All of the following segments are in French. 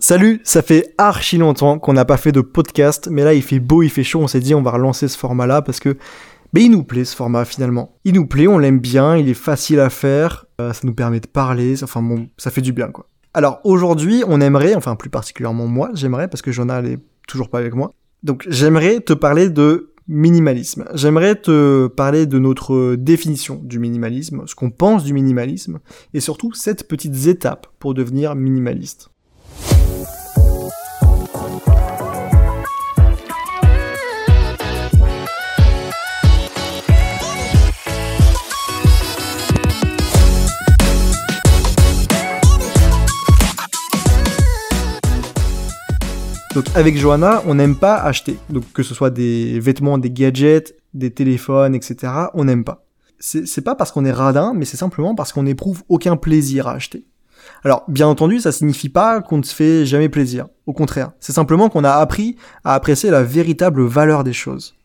Salut, ça fait archi longtemps qu'on n'a pas fait de podcast, mais là il fait beau, il fait chaud, on s'est dit on va relancer ce format-là parce que mais il nous plaît ce format finalement. Il nous plaît, on l'aime bien, il est facile à faire, euh, ça nous permet de parler, enfin bon, ça fait du bien quoi. Alors aujourd'hui, on aimerait, enfin plus particulièrement moi, j'aimerais parce que Jonah n'est toujours pas avec moi. Donc j'aimerais te parler de minimalisme. J'aimerais te parler de notre définition du minimalisme, ce qu'on pense du minimalisme, et surtout sept petites étapes pour devenir minimaliste. Donc avec Johanna, on n'aime pas acheter. Donc que ce soit des vêtements, des gadgets, des téléphones, etc. On n'aime pas. C'est pas parce qu'on est radin, mais c'est simplement parce qu'on n'éprouve aucun plaisir à acheter. Alors, bien entendu, ça signifie pas qu'on ne se fait jamais plaisir. Au contraire, c'est simplement qu'on a appris à apprécier la véritable valeur des choses.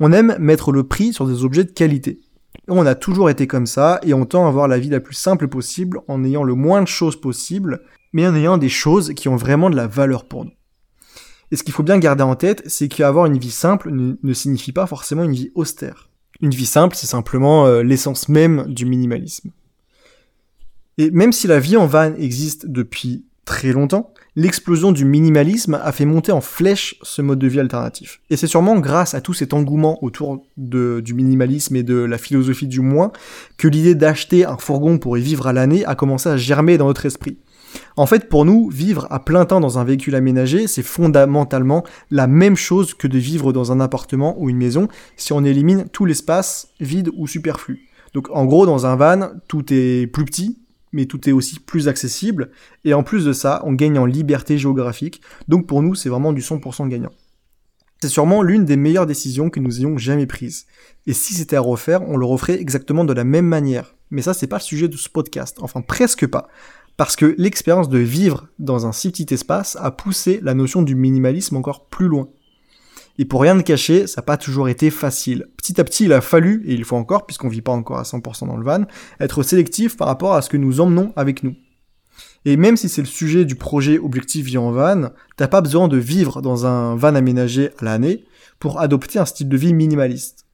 On aime mettre le prix sur des objets de qualité. On a toujours été comme ça et on tend à avoir la vie la plus simple possible en ayant le moins de choses possible, mais en ayant des choses qui ont vraiment de la valeur pour nous. Et ce qu'il faut bien garder en tête, c'est qu'avoir une vie simple ne, signifie pas forcément une vie austère. Une vie simple, c'est simplement euh, l'essence même du minimalisme. Et même si la vie en van existe depuis très longtemps, l'explosion du minimalisme a fait monter en flèche ce mode de vie alternatif. Et c'est sûrement grâce à tout cet engouement autour du minimalisme et de la philosophie du moins que l'idée d'acheter un fourgon pour y vivre à l'année a commencé à germer dans notre esprit. En fait, pour nous, vivre à plein temps dans un véhicule aménagé, c'est fondamentalement la même chose que de vivre dans un appartement ou une maison si on élimine tout l'espace vide ou superflu. Donc en gros, dans un van, tout est plus petit, mais tout est aussi plus accessible, et en plus de ça, on gagne en liberté géographique, donc pour nous, c'est vraiment du 100% gagnant. C'est sûrement l'une des meilleures décisions que nous ayons jamais prises. Et si c'était à refaire, on le referait exactement de la même manière. Mais ça, c'est pas le sujet de ce podcast. Enfin, presque pas parce que l'expérience de vivre dans un si petit espace a poussé la notion du minimalisme encore plus loin. Et pour rien de cacher, ça n'a pas toujours été facile. Petit à petit, il a fallu, et il faut encore, puisqu'on vit pas encore à 100% dans le van, être sélectif par rapport à ce que nous emmenons avec nous. Et même si c'est le sujet du projet Objectif Vie en Van, t'as pas besoin de vivre dans un van aménagé à l'année pour adopter un style de vie minimaliste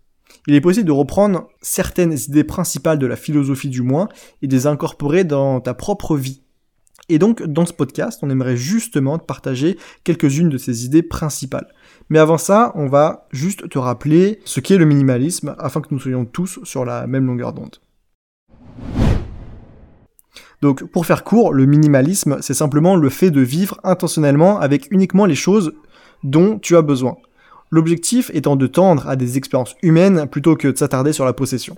il est possible de reprendre certaines idées principales de la philosophie du moins et de les incorporer dans ta propre vie. Et donc, dans ce podcast, on aimerait justement te partager quelques-unes de ces idées principales. Mais avant ça, on va juste te rappeler ce qu'est le minimalisme afin que nous soyons tous sur la même longueur d'onde. Donc, pour faire court, le minimalisme, c'est simplement le fait de vivre intentionnellement avec uniquement les choses dont tu as besoin l'objectif étant de tendre à des expériences humaines plutôt que de s'attarder sur la possession.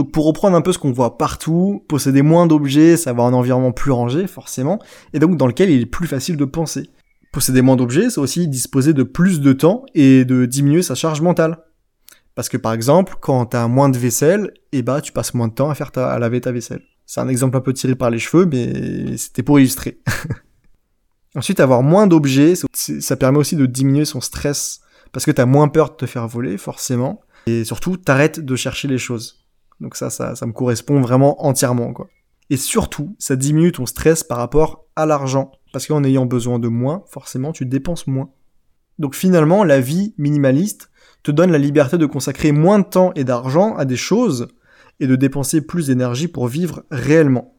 Donc pour reprendre un peu ce qu'on voit partout, posséder moins d'objets, ça va un environnement plus rangé forcément, et donc dans lequel il est plus facile de penser. Posséder moins d'objets, c'est aussi disposer de plus de temps et de diminuer sa charge mentale. Parce que par exemple, quand t'as moins de vaisselle, eh bah tu passes moins de temps à faire ta, à laver ta vaisselle. C'est un exemple un peu tiré par les cheveux, mais c'était pour illustrer. Ensuite, avoir moins d'objets, ça permet aussi de diminuer son stress parce que t'as moins peur de te faire voler, forcément. Et surtout, t'arrêtes de chercher les choses. Donc ça, ça, me correspond vraiment entièrement, quoi. Et surtout, ça diminue ton stress par rapport à l'argent. Parce qu'en ayant besoin de moins, forcément, tu dépenses moins. Donc finalement, la vie minimaliste te donne la liberté de consacrer moins de temps et d'argent à des choses et de dépenser plus d'énergie pour vivre réellement.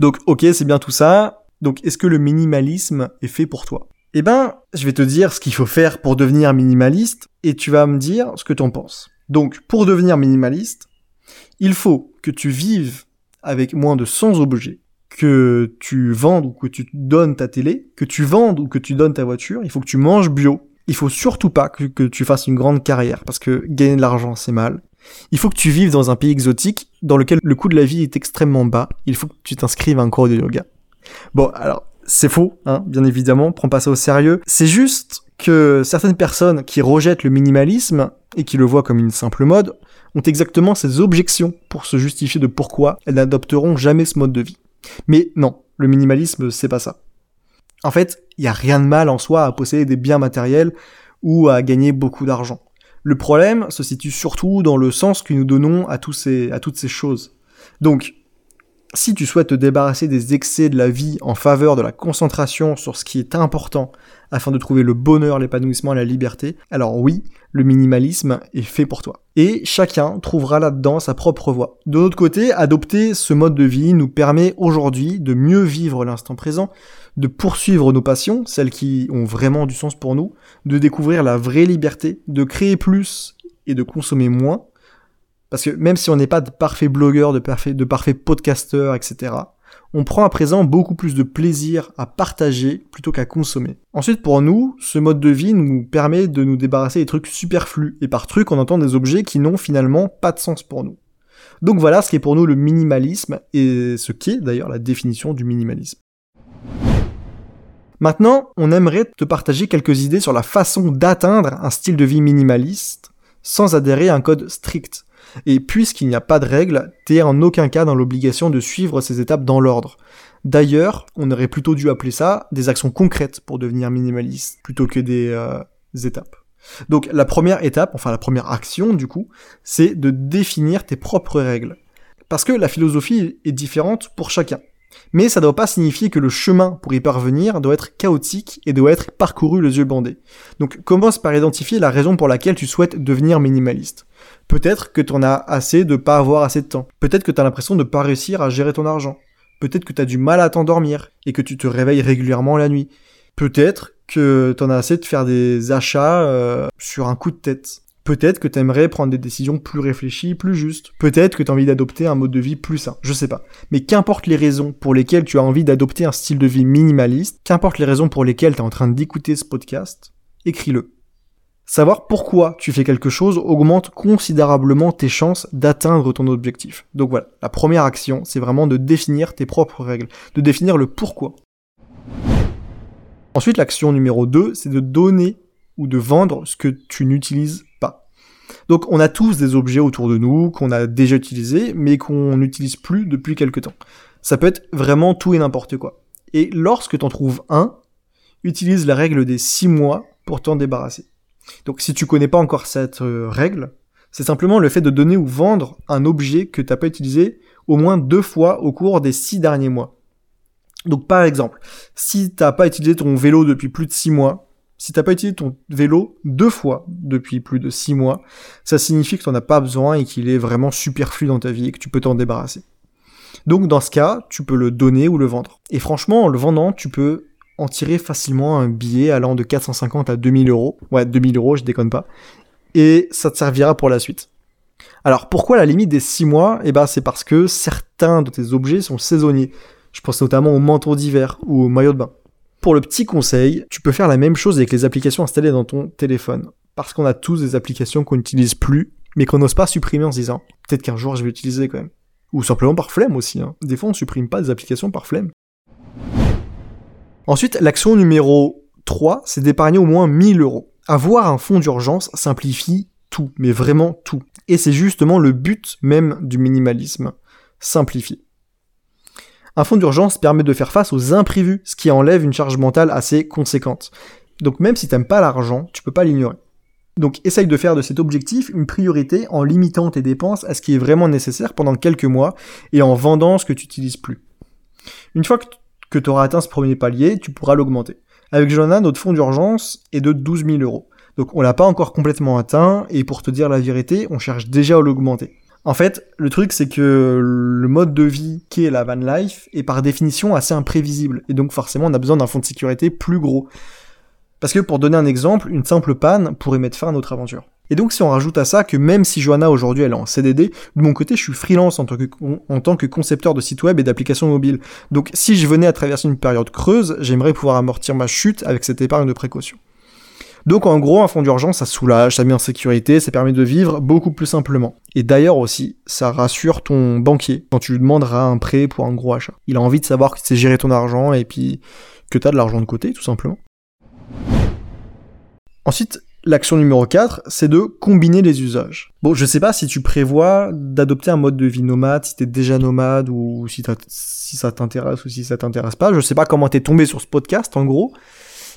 Donc ok, c'est bien tout ça. Donc est-ce que le minimalisme est fait pour toi? Eh ben, je vais te dire ce qu'il faut faire pour devenir minimaliste et tu vas me dire ce que t'en penses. Donc, pour devenir minimaliste, il faut que tu vives avec moins de 100 objets, que tu vendes ou que tu donnes ta télé, que tu vendes ou que tu donnes ta voiture, il faut que tu manges bio. Il faut surtout pas que, tu fasses une grande carrière parce que gagner de l'argent c'est mal. Il faut que tu vives dans un pays exotique dans lequel le coût de la vie est extrêmement bas. Il faut que tu t'inscrives à un cours de yoga. Bon, alors, c'est faux, hein, bien évidemment, prends pas ça au sérieux. C'est juste que certaines personnes qui rejettent le minimalisme et qui le voient comme une simple mode ont exactement ces objections pour se justifier de pourquoi elles n'adopteront jamais ce mode de vie. Mais non, le minimalisme, c'est pas ça. En fait, il y a rien de mal en soi à posséder des biens matériels ou à gagner beaucoup d'argent. Le problème se situe surtout dans le sens que nous donnons à toutes ces choses. Donc, Si tu souhaites te débarrasser des excès de la vie en faveur de la concentration sur ce qui est important afin de trouver le bonheur, l'épanouissement et la liberté, alors oui, le minimalisme est fait pour toi. Et chacun trouvera là-dedans sa propre voie. De l'autre côté, adopter ce mode de vie nous permet aujourd'hui de mieux vivre l'instant présent, de poursuivre nos passions, celles qui ont vraiment du sens pour nous, de découvrir la vraie liberté, de créer plus et de consommer moins, parce que même si on n'est pas de parfaits blogueurs, de parfaits, de parfaits podcasteurs, etc., on prend à présent beaucoup plus de plaisir à partager plutôt qu'à consommer. Ensuite, pour nous, ce mode de vie nous permet de nous débarrasser des trucs superflus. Et par truc, on entend des objets qui n'ont finalement pas de sens pour nous. Donc voilà ce qui est pour nous le minimalisme et ce qui est d'ailleurs la définition du minimalisme. Maintenant, on aimerait te partager quelques idées sur la façon d'atteindre un style de vie minimaliste sans adhérer à un code strict. Et puisqu'il n'y a pas de règles, t'es en aucun cas dans l'obligation de suivre ces étapes dans l'ordre. D'ailleurs, on aurait plutôt dû appeler ça des actions concrètes pour devenir minimaliste, plutôt que des, euh, étapes. Donc la première étape, enfin la première action du coup, c'est de définir tes propres règles. Parce que la philosophie est différente pour chacun. Mais ça ne doit pas signifier que le chemin pour y parvenir doit être chaotique et doit être parcouru les yeux bandés. Donc commence par identifier la raison pour laquelle tu souhaites devenir minimaliste. Peut-être que tu en as assez de pas avoir assez de temps. Peut-être que tu as l'impression de pas réussir à gérer ton argent. Peut-être que tu as du mal à t'endormir et que tu te réveilles régulièrement la nuit. Peut-être que tu en as assez de faire des achats euh, sur un coup de tête. Peut-être que tu aimerais prendre des décisions plus réfléchies, plus justes. Peut-être que tu as envie d'adopter un mode de vie plus sain. Je sais pas. Mais qu'importe les raisons pour lesquelles tu as envie d'adopter un style de vie minimaliste, qu'importe les raisons pour lesquelles tu es en train d'écouter ce podcast, écris-le. Savoir pourquoi tu fais quelque chose augmente considérablement tes chances d'atteindre ton objectif. Donc voilà, la première action, c'est vraiment de définir tes propres règles, de définir le pourquoi. Ensuite, l'action numéro 2, c'est de donner ou de vendre ce que tu n'utilises pas. Donc on a tous des objets autour de nous qu'on a déjà utilisés, mais qu'on n'utilise plus depuis quelque temps. Ça peut être vraiment tout et n'importe quoi. Et lorsque tu en trouves un, utilise la règle des 6 mois pour t'en débarrasser. Donc si tu connais pas encore cette euh, règle, c'est simplement le fait de donner ou vendre un objet que tu n'as pas utilisé au moins deux fois au cours des six derniers mois. Donc par exemple, si t'as pas utilisé ton vélo depuis plus de six mois, si t'as pas utilisé ton vélo deux fois depuis plus de six mois, ça signifie que tu n'en as pas besoin et qu'il est vraiment superflu dans ta vie et que tu peux t'en débarrasser. Donc dans ce cas, tu peux le donner ou le vendre. Et franchement, en le vendant, tu peux en tirer facilement un billet allant de 450 à 2000 euros. Ouais, 2000 euros, je déconne pas. Et ça te servira pour la suite. Alors pourquoi la limite des 6 mois? Eh ben c'est parce que certains de tes objets sont saisonniers. Je pense notamment au manteau d'hiver ou au maillot de bain. Pour le petit conseil, tu peux faire la même chose avec les applications installées dans ton téléphone. Parce qu'on a tous des applications qu'on n'utilise plus, mais qu'on n'ose pas supprimer en se disant peut-être qu'un jour je vais l'utiliser quand même. Ou simplement par flemme aussi. Hein. Des fois on supprime pas des applications par flemme. Ensuite, l'action numéro 3, c'est d'épargner au moins 1000 euros. Avoir un fonds d'urgence simplifie tout, mais vraiment tout. Et c'est justement le but même du minimalisme. Simplifier. Un fonds d'urgence permet de faire face aux imprévus, ce qui enlève une charge mentale assez conséquente. Donc même si t'aimes pas l'argent, tu peux pas l'ignorer. Donc essaye de faire de cet objectif une priorité en limitant tes dépenses à ce qui est vraiment nécessaire pendant quelques mois et en vendant ce que tu utilises plus. Une fois que que tu auras atteint ce premier palier, tu pourras l'augmenter. Avec Johanna, notre fonds d'urgence est de 12 000 euros. Donc on l'a pas encore complètement atteint, et pour te dire la vérité, on cherche déjà à l'augmenter. En fait, le truc c'est que le mode de vie qu'est la van life est par définition assez imprévisible, et donc forcément on a besoin d'un fonds de sécurité plus gros. Parce que pour donner un exemple, une simple panne pourrait mettre fin à notre aventure. Et donc si on rajoute à ça que même si Johanna aujourd'hui elle est en CDD, de mon côté je suis freelance en tant que, en tant que concepteur de sites web et d'applications mobiles. Donc si je venais à traverser une période creuse, j'aimerais pouvoir amortir ma chute avec cette épargne de précaution. Donc en gros, un fonds d'urgence, ça soulage, ça met en sécurité, ça permet de vivre beaucoup plus simplement. Et d'ailleurs aussi, ça rassure ton banquier quand tu lui demanderas un prêt pour un gros achat. Il a envie de savoir que tu sais gérer ton argent et puis que tu as de l'argent de côté, tout simplement. Ensuite, L'action numéro 4, c'est de combiner les usages. Bon, je sais pas si tu prévois d'adopter un mode de vie nomade, si t'es déjà nomade ou si, ça t'intéresse ou si ça t'intéresse pas. Je sais pas comment t'es tombé sur ce podcast en gros.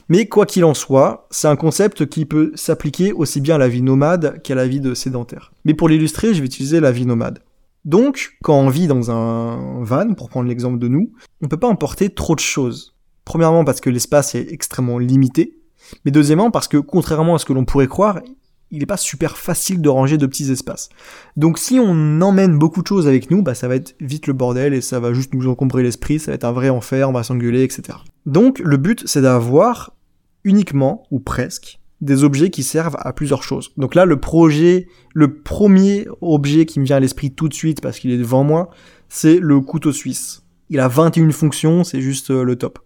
Mais quoi qu'il en soit, c'est un concept qui peut s'appliquer aussi bien à la vie nomade qu'à la vie de sédentaire. Mais pour l'illustrer, je vais utiliser la vie nomade. Donc, quand on vit dans un van, pour prendre l'exemple de nous, on peut pas emporter trop de choses. Premièrement parce que l'espace est extrêmement limité, mais deuxièmement parce que contrairement à ce que l'on pourrait croire, il n'est pas super facile de ranger de petits espaces. Donc si on emmène beaucoup de choses avec nous, bah ça va être vite le bordel et ça va juste nous encombrer l'esprit, ça va être un vrai enfer, on va s'engueuler, etc. Donc le but c'est d'avoir uniquement, ou presque, des objets qui servent à plusieurs choses. Donc là, le projet, le premier objet qui me vient à l'esprit tout de suite parce qu'il est devant moi, c'est le couteau suisse. Il a 21 fonctions, c'est juste euh, le top.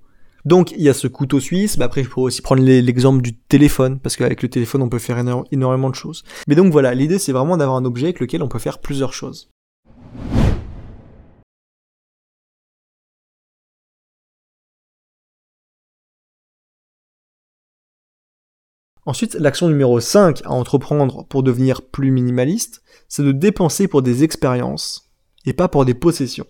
Donc il y a ce couteau suisse, mais après je pourrais aussi prendre l'exemple du téléphone, parce qu'avec le téléphone on peut faire énormément de choses. Mais donc voilà, l'idée c'est vraiment d'avoir un objet avec lequel on peut faire plusieurs choses. Ensuite, l'action numéro 5 à entreprendre pour devenir plus minimaliste, c'est de dépenser pour des expériences et pas pour des possessions.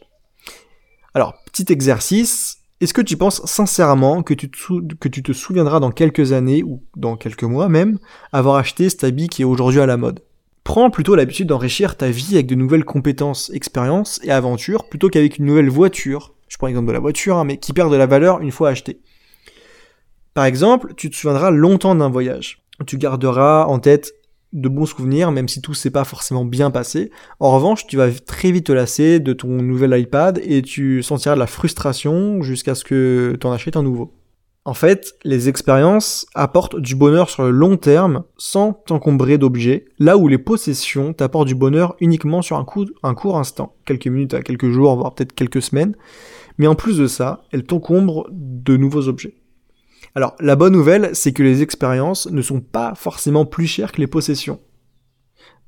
Alors, petit exercice, est-ce que tu penses sincèrement que tu, te souviendras dans quelques années, ou dans quelques mois même, avoir acheté cet habit qui est aujourd'hui à la mode? Prends plutôt l'habitude d'enrichir ta vie avec de nouvelles compétences, expériences et aventures, plutôt qu'avec une nouvelle voiture, je prends l'exemple de la voiture, hein, mais qui perd de la valeur une fois achetée. Par exemple, tu te souviendras longtemps d'un voyage. Tu garderas en tête de bons souvenirs, même si tout s'est pas forcément bien passé. En revanche, tu vas très vite te lasser de ton nouvel iPad et tu sentiras de la frustration jusqu'à ce que tu en achètes un nouveau. En fait, les expériences apportent du bonheur sur le long terme sans t'encombrer d'objets, là où les possessions t'apportent du bonheur uniquement sur un, un court instant, quelques minutes à quelques jours, voire peut-être quelques semaines. Mais en plus de ça, elles t'encombrent de nouveaux objets. Alors, la bonne nouvelle, c'est que les expériences ne sont pas forcément plus chères que les possessions.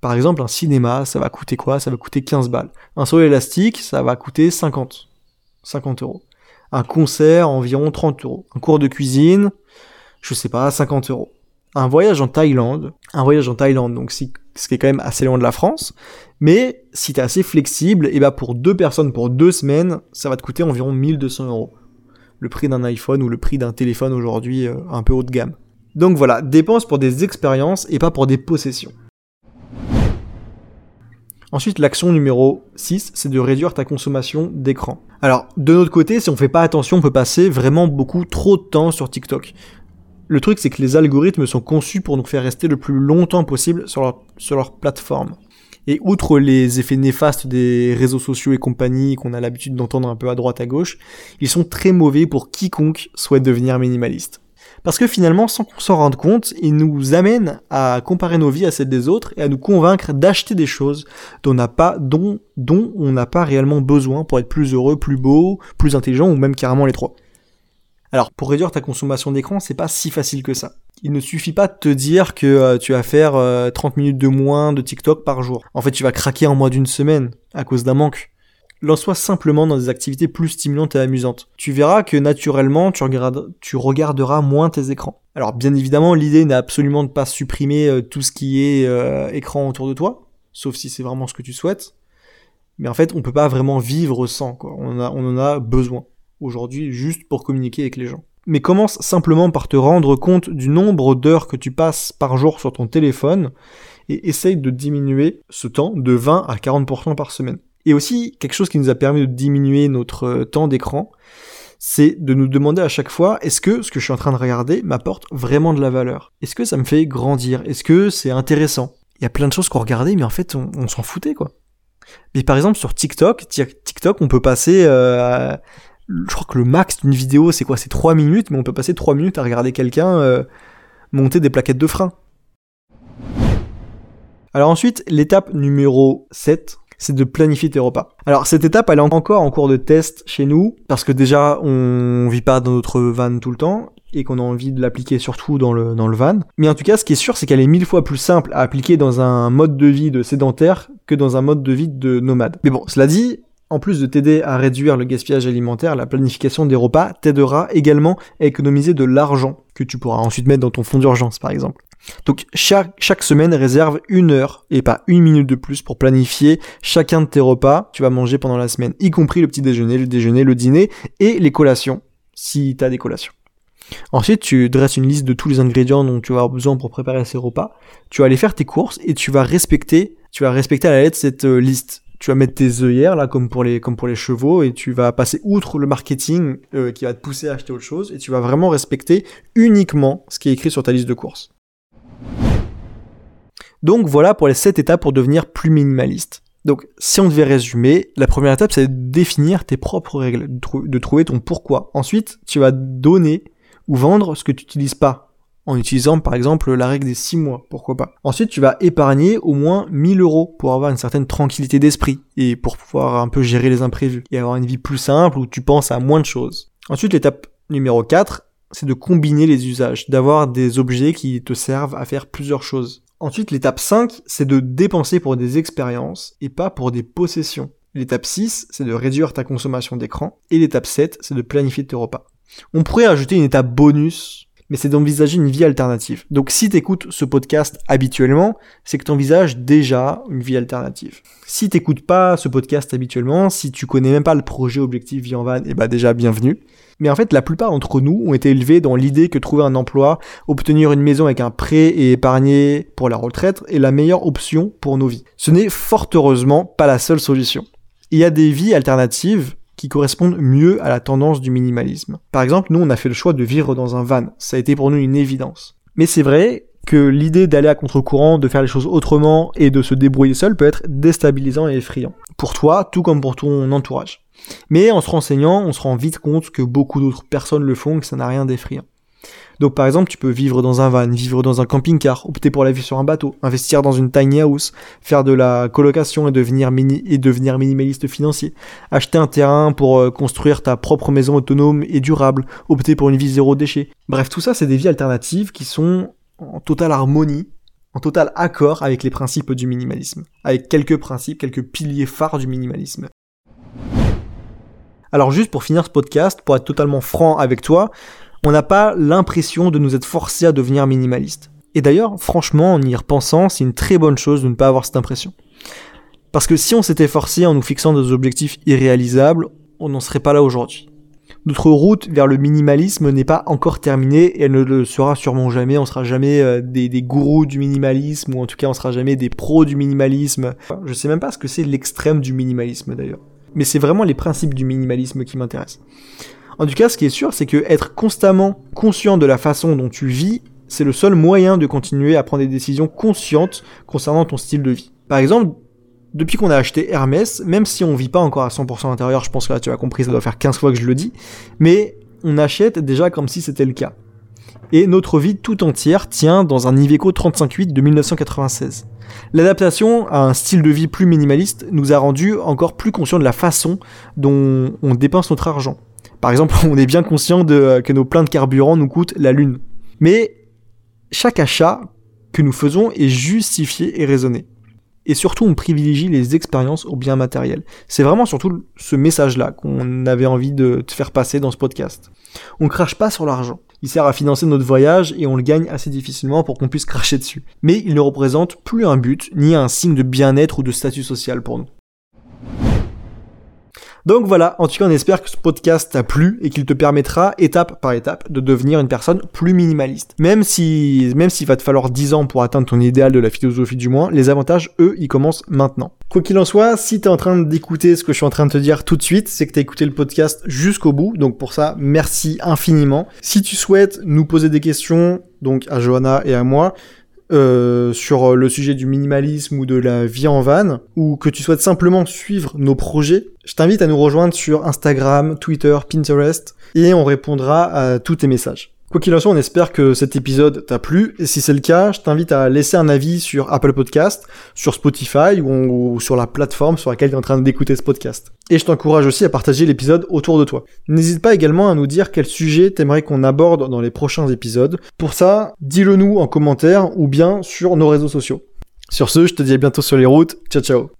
Par exemple, un cinéma, ça va coûter quoi? Ça va coûter 15 balles. Un saut élastique, ça va coûter 50. 50 euros. Un concert, environ 30 euros. Un cours de cuisine, je sais pas, 50 euros. Un voyage en Thaïlande, un voyage en Thaïlande, donc ce qui est quand même assez loin de la France, mais si t'es assez flexible, et eh bah ben, pour deux personnes pour deux semaines, ça va te coûter environ 1200 euros le prix d'un iPhone ou le prix d'un téléphone aujourd'hui euh, un peu haut de gamme. Donc voilà, dépense pour des expériences et pas pour des possessions. Ensuite, l'action numéro 6, c'est de réduire ta consommation d'écran. Alors, de notre côté, si on fait pas attention, on peut passer vraiment beaucoup trop de temps sur TikTok. Le truc, c'est que les algorithmes sont conçus pour nous faire rester le plus longtemps possible sur leur plateforme. Et outre les effets néfastes des réseaux sociaux et compagnie qu'on a l'habitude d'entendre un peu à droite à gauche, ils sont très mauvais pour quiconque souhaite devenir minimaliste. Parce que finalement, sans qu'on s'en rende compte, ils nous amènent à comparer nos vies à celles des autres et à nous convaincre d'acheter des choses dont on n'a pas, dont, dont on n'a pas réellement besoin pour être plus heureux, plus beau, plus intelligent ou même carrément les trois. Alors, pour réduire ta consommation d'écran, c'est pas si facile que ça. Il ne suffit pas de te dire que euh, tu vas faire 30 euh, minutes de moins de TikTok par jour. En fait, tu vas craquer en moins d'une semaine à cause d'un manque. Lance-toi simplement dans des activités plus stimulantes et amusantes. Tu verras que naturellement, tu, regarderas moins tes écrans. Alors, bien évidemment, l'idée n'est absolument de pas supprimer euh, tout ce qui est écran autour de toi, sauf si c'est vraiment ce que tu souhaites. Mais en fait, on peut pas vraiment vivre sans, quoi. On en a besoin aujourd'hui juste pour communiquer avec les gens. Mais commence simplement par te rendre compte du nombre d'heures que tu passes par jour sur ton téléphone et essaye de diminuer ce temps de 20 à 40% par semaine. Et aussi, quelque chose qui nous a permis de diminuer notre euh, temps d'écran, c'est de nous demander à chaque fois, est-ce que ce que je suis en train de regarder m'apporte vraiment de la valeur? Est-ce que ça me fait grandir? Est-ce que c'est intéressant? Il y a plein de choses qu'on regardait, mais en fait, on, s'en foutait, quoi. Mais par exemple, sur TikTok, TikTok, on peut passer euh, je crois que le max d'une vidéo, c'est quoi? C'est 3 minutes, mais on peut passer 3 minutes à regarder quelqu'un euh, monter des plaquettes de frein. Alors ensuite, l'étape numéro 7, c'est de planifier tes repas. Alors cette étape, elle est encore en cours de test chez nous, parce que déjà, on vit pas dans notre van tout le temps, et qu'on a envie de l'appliquer surtout dans le, dans le van. Mais en tout cas, ce qui est sûr, c'est qu'elle est mille fois plus simple à appliquer dans un mode de vie de sédentaire que dans un mode de vie de nomade. Mais bon, cela dit, en plus de t'aider à réduire le gaspillage alimentaire, la planification des repas t'aidera également à économiser de l'argent que tu pourras ensuite mettre dans ton fonds d'urgence par exemple. Donc chaque, semaine réserve une heure et pas une minute de plus pour planifier chacun de tes repas que tu vas manger pendant la semaine, y compris le petit déjeuner, le déjeuner, le dîner et les collations, si tu des collations. Ensuite, tu dresses une liste de tous les ingrédients dont tu vas avoir besoin pour préparer ces repas. Tu vas aller faire tes courses et tu vas respecter, tu vas respecter à la lettre cette euh, liste tu vas mettre tes œillères là comme pour les chevaux et tu vas passer outre le marketing euh, qui va te pousser à acheter autre chose et tu vas vraiment respecter uniquement ce qui est écrit sur ta liste de courses. Donc voilà pour les 7 étapes pour devenir plus minimaliste. Donc si on devait résumer, la première étape c'est de définir tes propres règles, de, trouver ton pourquoi. Ensuite, tu vas donner ou vendre ce que tu n'utilises pas en utilisant par exemple la règle des 6 mois, pourquoi pas. Ensuite, tu vas épargner au moins 1000 euros pour avoir une certaine tranquillité d'esprit et pour pouvoir un peu gérer les imprévus et avoir une vie plus simple où tu penses à moins de choses. Ensuite, l'étape numéro 4, c'est de combiner les usages, d'avoir des objets qui te servent à faire plusieurs choses. Ensuite, l'étape 5, c'est de dépenser pour des expériences et pas pour des possessions. L'étape 6, c'est de réduire ta consommation d'écran. Et l'étape 7, c'est de planifier tes repas. On pourrait ajouter une étape bonus mais c'est d'envisager une vie alternative. Donc si tu écoutes ce podcast habituellement, c'est que tu envisages déjà une vie alternative. Si tu n'écoutes pas ce podcast habituellement, si tu connais même pas le projet Objectif Vie en Van, eh ben déjà bienvenue. Mais en fait, la plupart d'entre nous ont été élevés dans l'idée que trouver un emploi, obtenir une maison avec un prêt et épargner pour la retraite est la meilleure option pour nos vies. Ce n'est fort heureusement pas la seule solution. Il y a des vies alternatives correspondent mieux à la tendance du minimalisme. Par exemple, nous, on a fait le choix de vivre dans un van. Ça a été pour nous une évidence. Mais c'est vrai que l'idée d'aller à contre-courant, de faire les choses autrement et de se débrouiller seul peut être déstabilisant et effrayant. Pour toi, tout comme pour ton entourage. Mais en se renseignant, on se rend vite compte que beaucoup d'autres personnes le font et que ça n'a rien d'effrayant. Donc par exemple, tu peux vivre dans un van, vivre dans un camping-car, opter pour la vie sur un bateau, investir dans une tiny house, faire de la colocation et devenir, mini et devenir minimaliste financier, acheter un terrain pour euh, construire ta propre maison autonome et durable, opter pour une vie zéro déchet. Bref, tout ça, c'est des vies alternatives qui sont en totale harmonie, en total accord avec les principes du minimalisme, avec quelques principes, quelques piliers phares du minimalisme. Alors juste pour finir ce podcast, pour être totalement franc avec toi, on n'a pas l'impression de nous être forcés à devenir minimaliste. Et d'ailleurs, franchement, en y repensant, c'est une très bonne chose de ne pas avoir cette impression. Parce que si on s'était forcé en nous fixant des objectifs irréalisables, on n'en serait pas là aujourd'hui. Notre route vers le minimalisme n'est pas encore terminée et elle ne le sera sûrement jamais. On sera jamais euh, des, des, gourous du minimalisme ou en tout cas on sera jamais des pros du minimalisme. Je sais même pas ce que c'est l'extrême du minimalisme d'ailleurs. Mais c'est vraiment les principes du minimalisme qui m'intéressent. En tout cas, ce qui est sûr, c'est que être constamment conscient de la façon dont tu vis, c'est le seul moyen de continuer à prendre des décisions conscientes concernant ton style de vie. Par exemple, depuis qu'on a acheté Hermès, même si on vit pas encore à 100% intérieur, je pense que là tu as compris, ça doit faire 15 fois que je le dis, mais on achète déjà comme si c'était le cas. Et notre vie tout entière tient dans un Iveco 35.8 de 1996. L'adaptation à un style de vie plus minimaliste nous a rendu encore plus conscients de la façon dont on dépense notre argent. Par exemple, on est bien conscient de, que nos pleins de carburant nous coûtent la lune. Mais chaque achat que nous faisons est justifié et raisonné. Et surtout, on privilégie les expériences au bien matériel. C'est vraiment surtout ce message-là qu'on avait envie de te faire passer dans ce podcast. On crache pas sur l'argent. Il sert à financer notre voyage et on le gagne assez difficilement pour qu'on puisse cracher dessus. Mais il ne représente plus un but, ni un signe de bien-être ou de statut social pour nous. Donc voilà, en tout cas on espère que ce podcast t'a plu et qu'il te permettra étape par étape de devenir une personne plus minimaliste. Même si même s'il va te falloir 10 ans pour atteindre ton idéal de la philosophie du moins, les avantages eux, ils commencent maintenant. Quoi qu'il en soit, si t'es en train d'écouter ce que je suis en train de te dire tout de suite, c'est que t'as écouté le podcast jusqu'au bout. Donc pour ça, merci infiniment. Si tu souhaites nous poser des questions, donc à Johanna et à moi, euh, sur le sujet du minimalisme ou de la vie en van, ou que tu souhaites simplement suivre nos projets, je t'invite à nous rejoindre sur Instagram, Twitter, Pinterest, et on répondra à tous tes messages. Quoi qu'il en soit, on espère que cet épisode t'a plu. Et si c'est le cas, je t'invite à laisser un avis sur Apple Podcast, sur Spotify ou, sur la plateforme sur laquelle tu es en train d'écouter ce podcast. Et je t'encourage aussi à partager l'épisode autour de toi. N'hésite pas également à nous dire quel sujet t'aimerais qu'on aborde dans les prochains épisodes. Pour ça, dis-le nous en commentaire ou bien sur nos réseaux sociaux. Sur ce, je te dis à bientôt sur les routes. Ciao ciao